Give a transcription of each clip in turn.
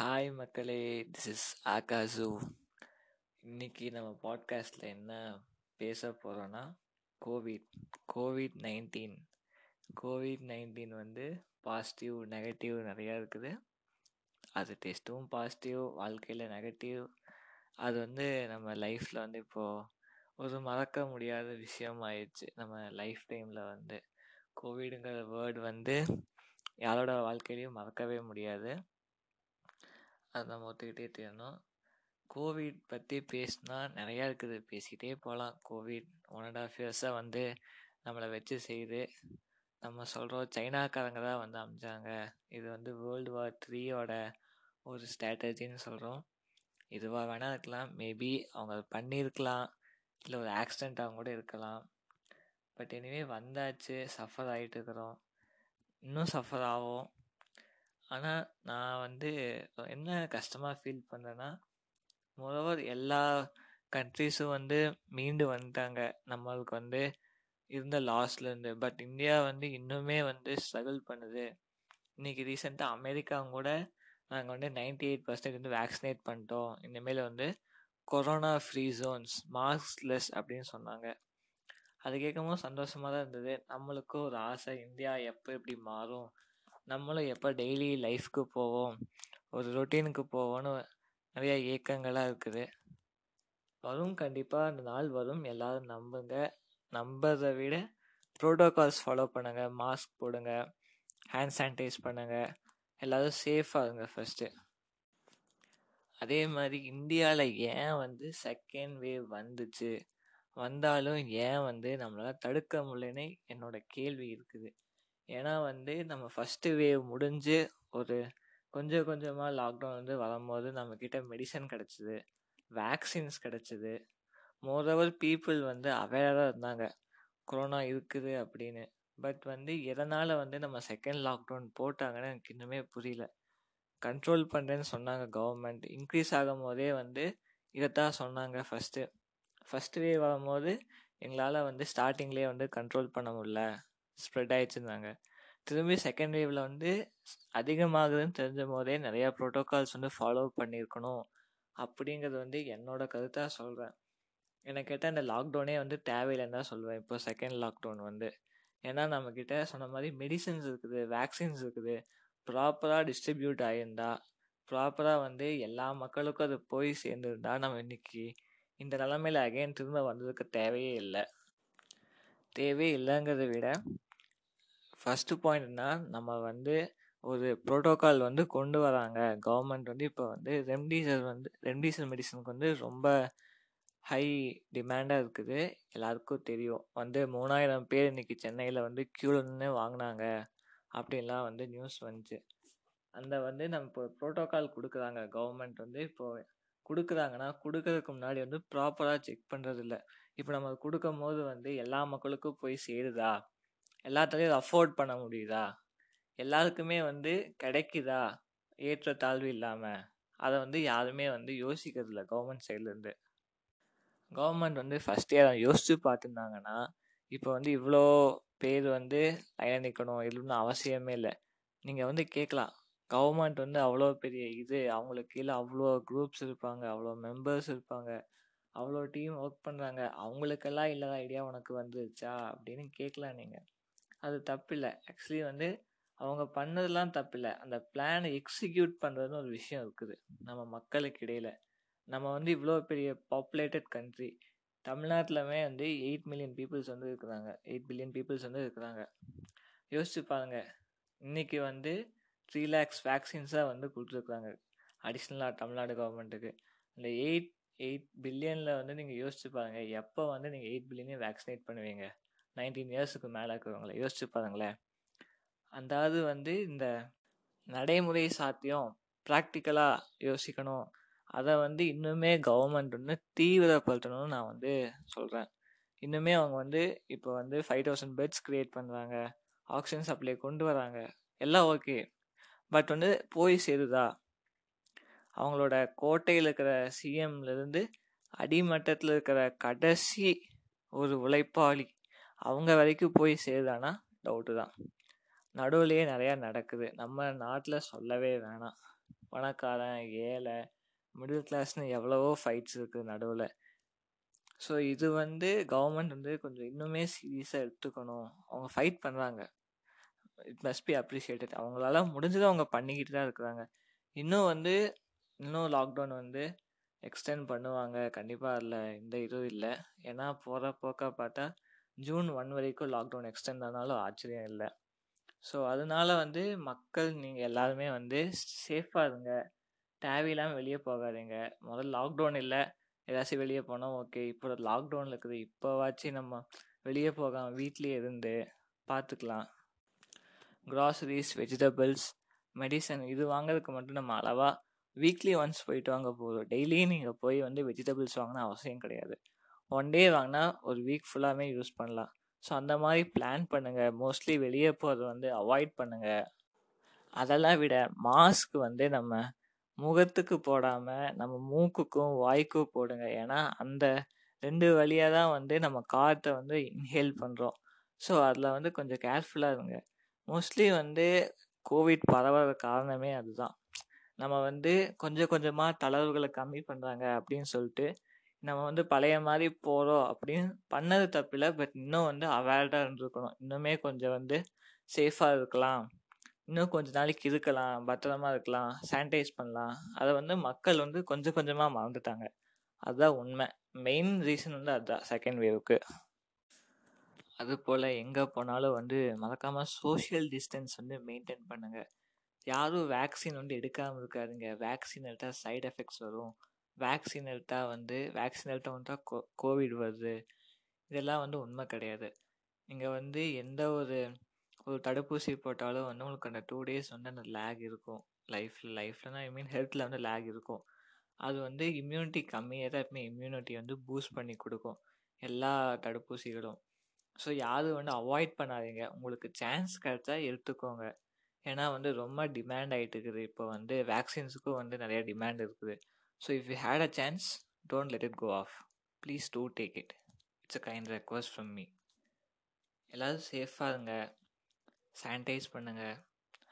Hi மக்களே. This is ஆகாசு இன்னைக்கு நம்ம பாட்காஸ்டில் என்ன பேச போகிறோன்னா Covid Covid nineteen Covid nineteen வந்து பாசிட்டிவ் நெகட்டிவ் நிறையா இருக்குது. அது டெஸ்ட்டும் பாசிட்டிவ் வாழ்க்கையில் நெகட்டிவ் அது வந்து நம்ம லைஃப்பில் வந்து இப்போது ஒரு மறக்க முடியாத விஷயம் ஆயிடுச்சு நம்ம லைஃப் டைமில் வந்து கோவிடுங்கிற வேர்டு வந்து யாரோட வாழ்க்கையிலையும் மறக்கவே முடியாது. அதை நம்ம ஒத்துக்கிட்டே தேடணும் கோவிட் பற்றி பேசினா நிறையா இருக்குது. பேசிக்கிட்டே போகலாம் கோவிட் ஒன் அண்ட் ஆஃப் இயர்ஸாக வந்து நம்மளை வச்சு செய்யுது நம்ம சொல்கிறோம் சைனாக்காரங்க தான் வந்து அமைச்சாங்க. இது வந்து வேர்ல்டு வார் த்ரீயோட ஒரு ஸ்ட்ராட்டஜின்னு சொல்கிறோம் இதுவாக வேணால் இருக்கலாம். மேபி அவங்க அதை பண்ணியிருக்கலாம். இல்லை ஒரு ஆக்சிடெண்ட்டாக கூட இருக்கலாம். பட் எனிவே வந்தாச்சு. சஃபர் ஆகிட்டு இருக்கிறோம். இன்னும் சஃபர் ஆகும் ஆனால் நான் வந்து என்ன கஷ்டமாக ஃபீல் பண்ணுறேன்னா மொரோவர் எல்லா கண்ட்ரிஸும் வந்து மீண்டு வந்துட்டாங்க. நம்மளுக்கு வந்து இருந்த லாஸ்லேருந்து பட் இந்தியா வந்து இன்னுமே வந்து ஸ்ட்ரகிள் பண்ணுது. இன்றைக்கி ரீசெண்டாக அமெரிக்காவும் கூட நாங்கள் வந்து நைன்டி எயிட் பர்சன்டேஜ் வந்து வேக்சினேட் பண்ணிட்டோம். இனிமேல் வந்து கொரோனா ஃப்ரீ ஜோன்ஸ் மாஸ்க்லெஸ் அப்படின்னு சொன்னாங்க. அது கேட்கும்போது சந்தோஷமாக தான் இருந்தது. நம்மளுக்கும் ஒரு ஆசை இந்தியா எப்போ எப்படி மாறும்? நம்மளும் எப்போ டெய்லி லைஃப்க்கு போவோம் ஒரு ரொட்டீனுக்கு போவோம்னு நிறைய ஏக்கங்களாக இருக்குது. வரும் கண்டிப்பாக அந்த நாள் வரும். எல்லோரும் நம்புங்க. நம்புறதை விட ப்ரோட்டோகால்ஸ் ஃபாலோ பண்ணுங்கள் மாஸ்க் போடுங்க. ஹேண்ட் சானிடைஸ் பண்ணுங்கள் எல்லோரும் சேஃபாக இருங்க ஃபஸ்ட்டு அதே மாதிரி இந்தியாவில் ஏன் வந்து செகண்ட் வேவ் வந்துச்சு? வந்தாலும் ஏன் வந்து நம்மளால் தடுக்க முடியலன்னு என்னோட கேள்வி இருக்குது. ஏன்னா வந்து நம்ம ஃபஸ்ட்டு வேவ் முடிஞ்சு ஒரு கொஞ்சம் கொஞ்சமாக லாக்டவுன் வந்து வரும்போது நம்மக்கிட்ட மெடிசன் கிடச்சிது வேக்சின்ஸ் கிடச்சிது. மோரோவர் பீப்புள் வந்து அவேராக இருந்தாங்க. கொரோனா இருக்குது அப்படின்னு. பட் வந்து எதனால் வந்து நம்ம செகண்ட் லாக்டவுன் போட்டாங்கன்னு எனக்கு இன்னுமே புரியல. கண்ட்ரோல் பண்ணுறேன்னு சொன்னாங்க கவர்மெண்ட் இன்க்ரீஸ் ஆகும் போதே வந்து இதைத்தான் சொன்னாங்க ஃபஸ்ட்டு ஃபஸ்ட்டு வேவ் வரும்போது எங்களால் வந்து ஸ்டார்டிங்லேயே வந்து கண்ட்ரோல் பண்ண முடில ஸ்ப்ரெட் ஆயிடுச்சுருந்தாங்க திரும்பி செகண்ட் வேவில் வந்து அதிகமாகுதுன்னு தெரிஞ்ச போதே நிறையா ப்ரோட்டோகால்ஸ் வந்து ஃபாலோ பண்ணியிருக்கணும் அப்படிங்கிறது வந்து என்னோட கருத்தாக சொல்கிறேன் எனக்கு கேட்டால் இந்த லாக்டவுனே வந்து தேவையில்லைன்னு தான் சொல்லுவேன் இப்போ செகண்ட் லாக்டவுன் வந்து. ஏன்னா நம்மக்கிட்ட சொன்ன மாதிரி மெடிசன்ஸ் இருக்குது வேக்சின்ஸ் இருக்குது. ப்ராப்பராக டிஸ்ட்ரிபியூட் ஆகியிருந்தா ப்ராப்பராக வந்து எல்லா மக்களுக்கும் அது போய் சேர்ந்துருந்தா நம்ம இன்னைக்கு இந்த நிலமையில அகைன் திரும்ப வந்ததுக்கு தேவையே இல்லை. தேவையே இல்லைங்கிறத விட ஃபஸ்ட்டு பாயிண்ட்னா நம்ம வந்து ஒரு ப்ரோட்டோக்கால் வந்து கொண்டு வராங்க. கவர்மெண்ட் வந்து இப்போ வந்து ரெம்டிசர் வந்து ரெம்டிசர் மெடிசனுக்கு வந்து ரொம்ப ஹை டிமாண்டாக இருக்குது. எல்லாருக்கும் தெரியும். வந்து மூணாயிரம் பேர் இன்றைக்கி சென்னையில் வந்து க்யூவில் நின்று வாங்கினாங்க. அப்படின்லாம் வந்து நியூஸ் வந்துச்சு. அந்த வந்து நம்ம இப்போ ப்ரோட்டோக்கால் கொடுக்குறாங்க. கவர்மெண்ட் வந்து இப்போது கொடுக்குறாங்கன்னா கொடுக்கறதுக்கு முன்னாடி வந்து ப்ராப்பராக செக் பண்ணுறதில்ல இப்போ நம்ம கொடுக்கும் போது வந்து எல்லா மக்களுக்கும் போய் சேருதா? எல்லாத்துலேயும் அஃபோர்ட் பண்ண முடியுதா? எல்லாருக்குமே வந்து கிடைக்குதா? ஏற்ற தாழ்வு இல்லாமல் அதை வந்து யாருமே வந்து யோசிக்கிறதில்ல கவர்மெண்ட் சைட்லேருந்து கவர்மெண்ட் வந்து ஃபஸ்ட் இயர் யோசித்து பார்த்துருந்தாங்கன்னா இப்போ வந்து இவ்வளோ பேர் வந்து லைனில் நிற்கணும் இல்லைன்னு அவசியமே இல்லை. நீங்கள் வந்து கேட்கலாம். கவர்மெண்ட் வந்து அவ்வளோ பெரிய இது அவங்களுக்கு கீழே அவ்வளோ குரூப்ஸ் இருப்பாங்க அவ்வளோ மெம்பர்ஸ் இருப்பாங்க அவ்வளோ டீம் ஒர்க் பண்ணுறாங்க அவங்களுக்கெல்லாம் இல்லாத ஐடியா உனக்கு வந்துருச்சா? அப்படின்னு கேட்கலாம் நீங்கள் அது தப்பில்லை. ஆக்சுவலி வந்து அவங்க பண்ணதெல்லாம் தப்பில்லை. அந்த பிளானை எக்ஸிக்யூட் பண்ணுறதுன்னு ஒரு விஷயம் இருக்குது. நம்ம மக்களுக்கு இடையில். நம்ம வந்து இவ்வளோ பெரிய பாப்புலேட்டட் கண்ட்ரி தமிழ்நாட்டிலுமே வந்து எயிட் மில்லியன் பீப்புள்ஸ் வந்து இருக்கிறாங்க. எயிட் பில்லியன் பீப்புள்ஸ் வந்து இருக்கிறாங்க. யோசிச்சு பாருங்கள் இன்றைக்கி வந்து த்ரீ லேக்ஸ் வேக்சின்ஸாக வந்து கொடுத்துருக்குறாங்க. அடிஷ்னலாக தமிழ்நாடு கவர்மெண்ட்டுக்கு இந்த எயிட் எயிட் பில்லியனில் வந்து நீங்கள் யோசிச்சு பாருங்கள் எப்போ வந்து நீங்கள் எயிட் பில்லியனே வேக்சினேட் பண்ணுவீங்க? நைன்டீன் இயர்ஸுக்கு மேலே இருக்கிறவங்கள யோசிச்சு பாருங்களேன். அதாவது வந்து இந்த நடைமுறை சாத்தியம் ப்ராக்டிக்கலாக யோசிக்கணும். அதை வந்து இன்னுமே கவர்மெண்ட் வந்து தீவிரப்படுத்தணும்னு நான் வந்து சொல்கிறேன் இன்னுமே அவங்க வந்து இப்போ வந்து ஃபைவ் தௌசண்ட் பெட்ஸ் க்ரியேட் பண்ணுறாங்க ஆக்சிஜன் சப்ளை கொண்டு வராங்க. எல்லாம் ஓகே பட் வந்து போய் சேருதா? அவங்களோட கோட்டையில் இருக்கிற சிஎம்லேருந்து அடிமட்டத்தில் இருக்கிற கடைசி ஒரு உழைப்பாளி அவங்க வரைக்கும் போய் சேருதானா? டவுட்டு தான். நடுவுலையே நிறையா நடக்குது. நம்ம நாட்டில் சொல்லவே வேணாம். பணக்காரன் ஏழை மிடில் கிளாஸ்னு எவ்வளவோ ஃபைட்ஸ் இருக்குது நடுவில். ஸோ இது வந்து கவர்மெண்ட் வந்து கொஞ்சம் இன்னுமே சீரியஸாக எடுத்துக்கணும். அவங்க ஃபைட் பண்ணுறாங்க இட் மஸ்ட் பி அப்ரிஷியேட்டட் அவங்களால முடிஞ்சதை அவங்க பண்ணிக்கிட்டு தான் இருக்கிறாங்க. இன்னும் வந்து இன்னும் லாக்டவுன் வந்து எக்ஸ்டெண்ட் பண்ணுவாங்க. கண்டிப்பாக அதில் எந்த இதுவும் இல்லை. ஏன்னா போகிற போக்க பார்த்தா ஜூன் ஒன் வரைக்கும் லாக்டவுன் எக்ஸ்டெண்ட் ஆனாலும் ஆச்சரியம் இல்லை. ஸோ அதனால வந்து மக்கள் நீங்கள் எல்லாருமே வந்து சேஃபாக இருங்க. தேவையில்லாமல் வெளியே போகாதீங்க. முதல்ல லாக்டவுன் இல்லை. ஏதாச்சும் வெளியே போனால் ஓகே இப்போ லாக்டவுனில் இருக்குது. இப்போவாச்சும் நம்ம வெளியே போகாமல் வீட்லேயே இருந்து பார்த்துக்கலாம் க்ராசரிஸ் வெஜிடபிள்ஸ் மெடிசன் இது வாங்குறதுக்கு மட்டும் நம்ம அளவாக வீக்லி ஒன்ஸ் போயிட்டு வாங்க போதும். டெய்லியும் நீங்கள் போய் வந்து வெஜிடபிள்ஸ் வாங்கினா அவசியம் கிடையாது. ஒன் டே வாங்கினா ஒரு வீக் ஃபுல்லாமே யூஸ் பண்ணலாம். ஸோ அந்த மாதிரி பிளான் பண்ணுங்கள் மோஸ்ட்லி வெளியே போகிறது வந்து அவாய்ட் பண்ணுங்கள் அதெல்லாம் விட மாஸ்க் வந்து நம்ம முகத்துக்கு போடாமல் நம்ம மூக்குக்கும் வாய்க்கும் போடுங்க. ஏன்னா அந்த ரெண்டு வழியாக தான் வந்து நம்ம காற்றை வந்து இன்ஹேல் பண்ணுறோம் ஸோ அதில் வந்து கொஞ்சம் கேர்ஃபுல்லாக இருங்க. மோஸ்ட்லி வந்து கோவிட் பரவாத காரணமே அதுதான். நம்ம வந்து கொஞ்சம் கொஞ்சமாக தளர்வுகளை கம்மி பண்ணுறாங்க அப்படின்னு சொல்லிட்டு நம்ம வந்து பழைய மாதிரி போகிறோம் அப்படின்னு பண்ணது தப்பில்லை பட் இன்னும் வந்து அவேர்டாக இருந்திருக்கணும். இன்னுமே கொஞ்சம் வந்து சேஃபாக இருக்கலாம். இன்னும் கொஞ்ச நாளைக்கு இருக்கலாம். பத்திரமா இருக்கலாம். சானிடைஸ் பண்ணலாம். அதை வந்து மக்கள் வந்து கொஞ்சம் கொஞ்சமாக மறந்துட்டாங்க. அதுதான் உண்மை. மெயின் ரீசன் வந்து அதுதான் செகண்ட் வேவுக்கு அது போல் எங்கே போனாலும் வந்து மறக்காமல் சோஷியல் டிஸ்டன்ஸ் வந்து மெயின்டைன் பண்ணுங்கள் யாரும் வேக்சின் வந்து எடுக்காமல் இருக்காதுங்க. வேக்சின் எடுத்தால் சைடு எஃபெக்ட்ஸ் வரும். வேக்சின் எடுத்தால் வந்து வேக்சின் எடுத்தால் வந்து கோ கோவிட் வருது. இதெல்லாம் வந்து உண்மை கிடையாது. நீங்கள் வந்து எந்த ஒரு ஒரு தடுப்பூசி போட்டாலும் வந்து உங்களுக்கு அந்த டூ டேஸ் வந்து அந்த லேக் இருக்கும். லைஃப்பில் லைஃப்லனா ஐ மீன் ஹெல்த்தில் வந்து லேக் இருக்கும். அது வந்து இம்யூனிட்டி கம்மியாக தான் எப்பவுமே இம்யூனிட்டி வந்து பூஸ்ட் பண்ணி கொடுக்கும். எல்லா தடுப்பூசிகளும். ஸோ யாரும் வந்து அவாய்ட் பண்ணாதீங்க. உங்களுக்கு சான்ஸ் கிடைச்சா எடுத்துக்கோங்க. ஏன்னா வந்து ரொம்ப டிமாண்ட் ஆகிட்டு இருக்குது. இப்போ வந்து வேக்சின்ஸுக்கும் வந்து நிறைய டிமாண்ட் இருக்குது. So if you had a chance don't let it go off please do take it it's a kind request from me எல்லோரும் சேஃபாக இருங்க. சானிடைஸ் பண்ணுங்கள்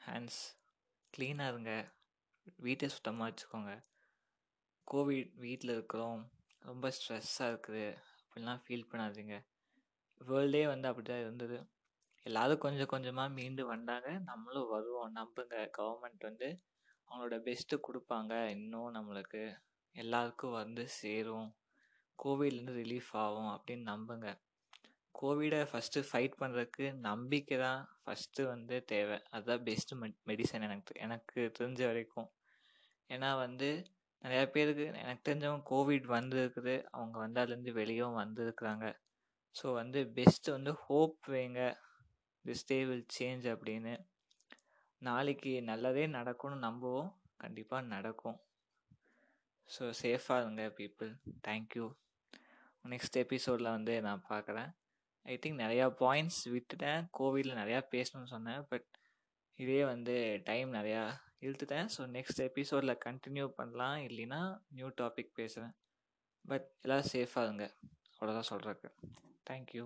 ஹேண்ட்ஸ் க்ளீனாக இருங்க. வீட்டை சுத்தமாக வச்சுக்கோங்க. கோவிட் வீட்டில் இருக்கிறோம். ரொம்ப ஸ்ட்ரெஸ்ஸாக இருக்குது. அப்படிலாம் ஃபீல் பண்ணாதீங்க. வேர்ல்டே வந்து அப்படி தான் இருந்தது. எல்லோரும் கொஞ்சம் கொஞ்சமாக மீண்டு வந்தாங்க. நம்மளும் வருவோம். நம்புங்க. கவர்மெண்ட் வந்து அவங்களோட பெஸ்ட்டு கொடுப்பாங்க. இன்னும் நம்மளுக்கு எல்லாருக்கும் வந்து சேரும். கோவிட்லேருந்து ரிலீஃப் ஆகும் அப்படின்னு நம்புங்க. கோவிடை ஃபஸ்ட்டு ஃபைட் பண்ணுறதுக்கு நம்பிக்கை தான் ஃபஸ்ட்டு வந்து தேவை. அதுதான் பெஸ்ட்டு மெ மெடிசன் எனக்கு எனக்கு தெரிஞ்ச வரைக்கும். ஏன்னா வந்து நிறையா பேருக்கு எனக்கு தெரிஞ்சவங்க கோவிட் வந்திருக்குது. அவங்க வந்து அதுலேருந்து வெளியும் வந்திருக்கிறாங்க. ஸோ வந்து பெஸ்ட்டு வந்து ஹோப் வைங்க. திஸ் டே வில் சேஞ்ச் அப்படின்னு. நாளைக்கு நல்லதே நடக்கும்னு நம்புவோம். கண்டிப்பாக நடக்கும். ஸோ சேஃபாக இருங்க பீப்புள் தேங்க்யூ நெக்ஸ்ட் எபிசோடில் வந்து நான் பார்க்குறேன் ஐ திங்க் நிறையா பாயிண்ட்ஸ் விட்டுட்டேன். கோவிடில் நிறையா பேசணும்னு சொன்னேன் பட் இதே வந்து டைம் நிறையா இழுத்துட்டேன். ஸோ நெக்ஸ்ட் எபிசோடில் கண்டினியூ பண்ணலாம். இல்லைன்னா நியூ டாபிக் பேசுகிறேன் பட் எல்லாம் சேஃபாக இருங்க. அவ்வளோதான் சொல்கிறேன் தேங்க்யூ